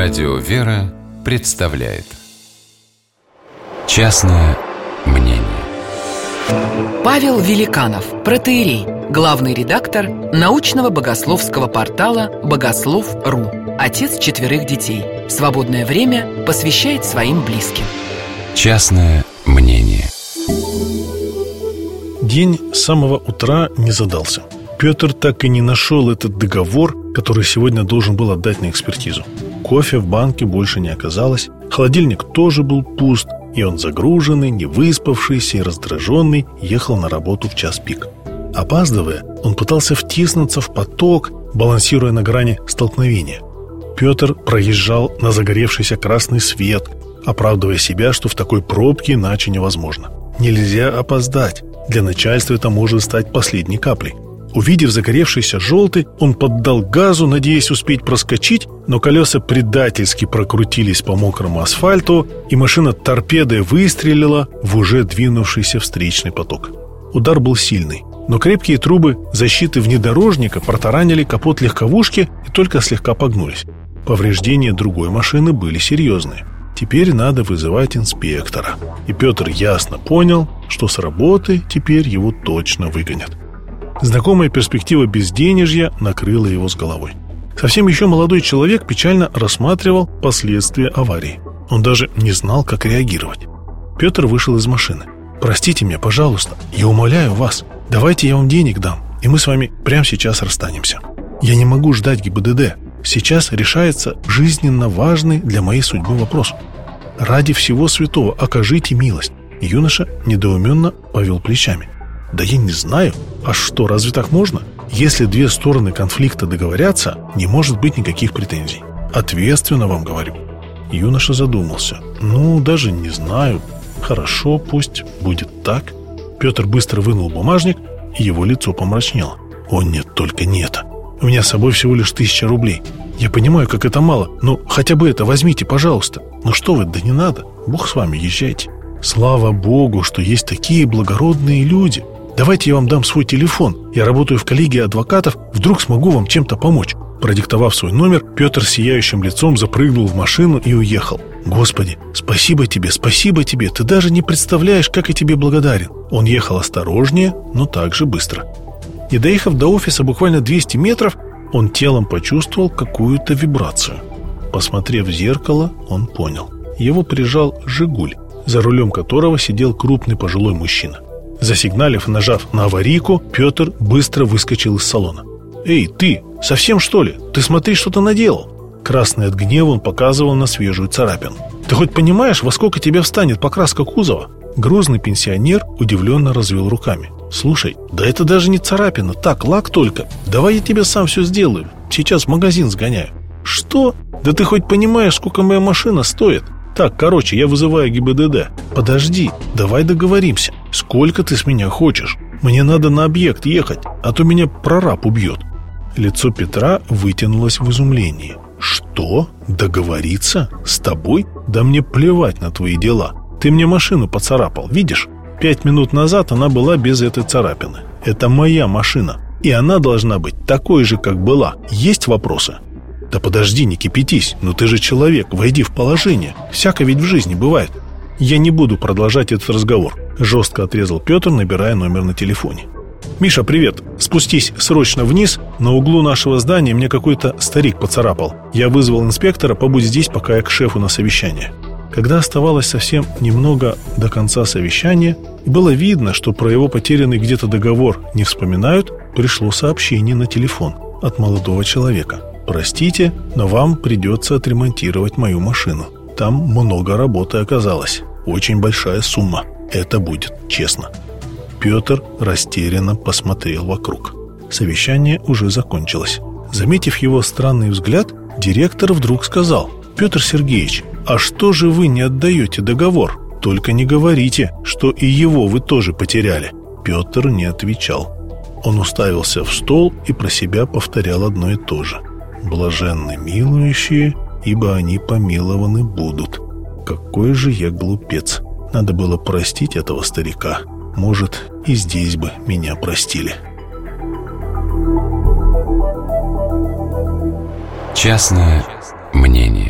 Радио «Вера» представляет Частное мнение Павел Великанов, протеерей, главный редактор научного богословского портала «Богослов.ру», отец четверых детей. Свободное время посвящает своим близким. Частное мнение День с самого утра не задался. Петр так и не нашел этот договор, который сегодня должен был отдать на экспертизу. Кофе в банке больше не оказалось, холодильник тоже был пуст, и он загруженный, не выспавшийся и раздраженный ехал на работу в час пик. Опаздывая, он пытался втиснуться в поток, балансируя на грани столкновения. Петр проезжал на загоревшийся красный свет, оправдывая себя, что в такой пробке иначе невозможно. Нельзя опоздать. Для начальства это может стать последней каплей. Увидев загоревшийся желтый, он поддал газу, надеясь успеть проскочить, но колеса предательски прокрутились по мокрому асфальту, и машина торпедой выстрелила в уже двинувшийся встречный поток. Удар был сильный, но крепкие трубы защиты внедорожника протаранили капот легковушки и только слегка погнулись. Повреждения другой машины были серьезные. Теперь надо вызывать инспектора. И Петр ясно понял, что с работы теперь его точно выгонят. Знакомая перспектива безденежья накрыла его с головой. Совсем еще молодой человек печально рассматривал последствия аварии. Он даже не знал, как реагировать. Петр вышел из машины. «Простите меня, пожалуйста, я умоляю вас. Давайте я вам денег дам, и мы с вами прямо сейчас расстанемся. Я не могу ждать ГИБДД. Сейчас решается жизненно важный для моей судьбы вопрос. Ради всего святого окажите милость». Юноша недоуменно повел плечами. Да я не знаю. А что, разве так можно? Если две стороны конфликта договорятся, не может быть никаких претензий. Ответственно вам говорю. Юноша задумался. Ну, даже не знаю. Хорошо, пусть будет так. Петр быстро вынул бумажник, и его лицо помрачнело. О нет, только не это. У меня с собой всего лишь тысяча рублей. Я понимаю, как это мало, но хотя бы это возьмите, пожалуйста. Ну что вы, да не надо. Бог с вами, езжайте. Слава Богу, что есть такие благородные люди, Давайте я вам дам свой телефон. Я работаю в коллегии адвокатов, вдруг смогу вам чем-то помочь. Продиктовав свой номер, Петр сияющим лицом запрыгнул в машину и уехал. «Господи, спасибо тебе, спасибо тебе, ты даже не представляешь, как я тебе благодарен». Он ехал осторожнее, но также быстро. Не доехав до офиса буквально 200 метров, он телом почувствовал какую-то вибрацию. Посмотрев в зеркало, он понял. Его прижал «Жигуль», за рулем которого сидел крупный пожилой мужчина. Засигналив нажав на аварийку, Петр быстро выскочил из салона. «Эй, ты, совсем что ли? Ты смотри, что ты наделал!» Красный от гнева он показывал на свежую царапину. «Ты хоть понимаешь, во сколько тебе встанет покраска кузова?» Грузный пенсионер удивленно развел руками. «Слушай, да это даже не царапина, так, лак только. Давай я тебе сам все сделаю. Сейчас в магазин сгоняю». «Что? Да ты хоть понимаешь, сколько моя машина стоит?» Так, короче, я вызываю ГИБДД. Подожди, давай договоримся. Сколько ты с меня хочешь? Мне надо на объект ехать, а то меня прораб убьет. Лицо Петра вытянулось в изумлении. Что? Договориться? С тобой? Да мне плевать на твои дела. Ты мне машину поцарапал, видишь? Пять минут назад она была без этой царапины. Это моя машина. И она должна быть такой же, как была. Есть вопросы? «Да подожди, не кипятись, но ты же человек, войди в положение. Всяко ведь в жизни бывает». «Я не буду продолжать этот разговор», – жестко отрезал Петр, набирая номер на телефоне. «Миша, привет. Спустись срочно вниз. На углу нашего здания мне какой-то старик поцарапал. Я вызвал инспектора, побудь здесь, пока я к шефу на совещание». Когда оставалось совсем немного до конца совещания, и было видно, что про его потерянный где-то договор не вспоминают, пришло сообщение на телефон от молодого человека. Простите, но вам придется отремонтировать мою машину. Там много работы оказалось. Очень большая сумма. Это будет честно. Петр растерянно посмотрел вокруг. Совещание уже закончилось. Заметив его странный взгляд, директор вдруг сказал, «Петр Сергеевич, а что же вы не отдаете договор? Только не говорите, что и его вы тоже потеряли». Петр не отвечал. Он уставился в стол и про себя повторял одно и то же. Блаженны милующие, ибо они помилованы будут. Какой же я глупец. Надо было простить этого старика. Может, и здесь бы меня простили. Частное мнение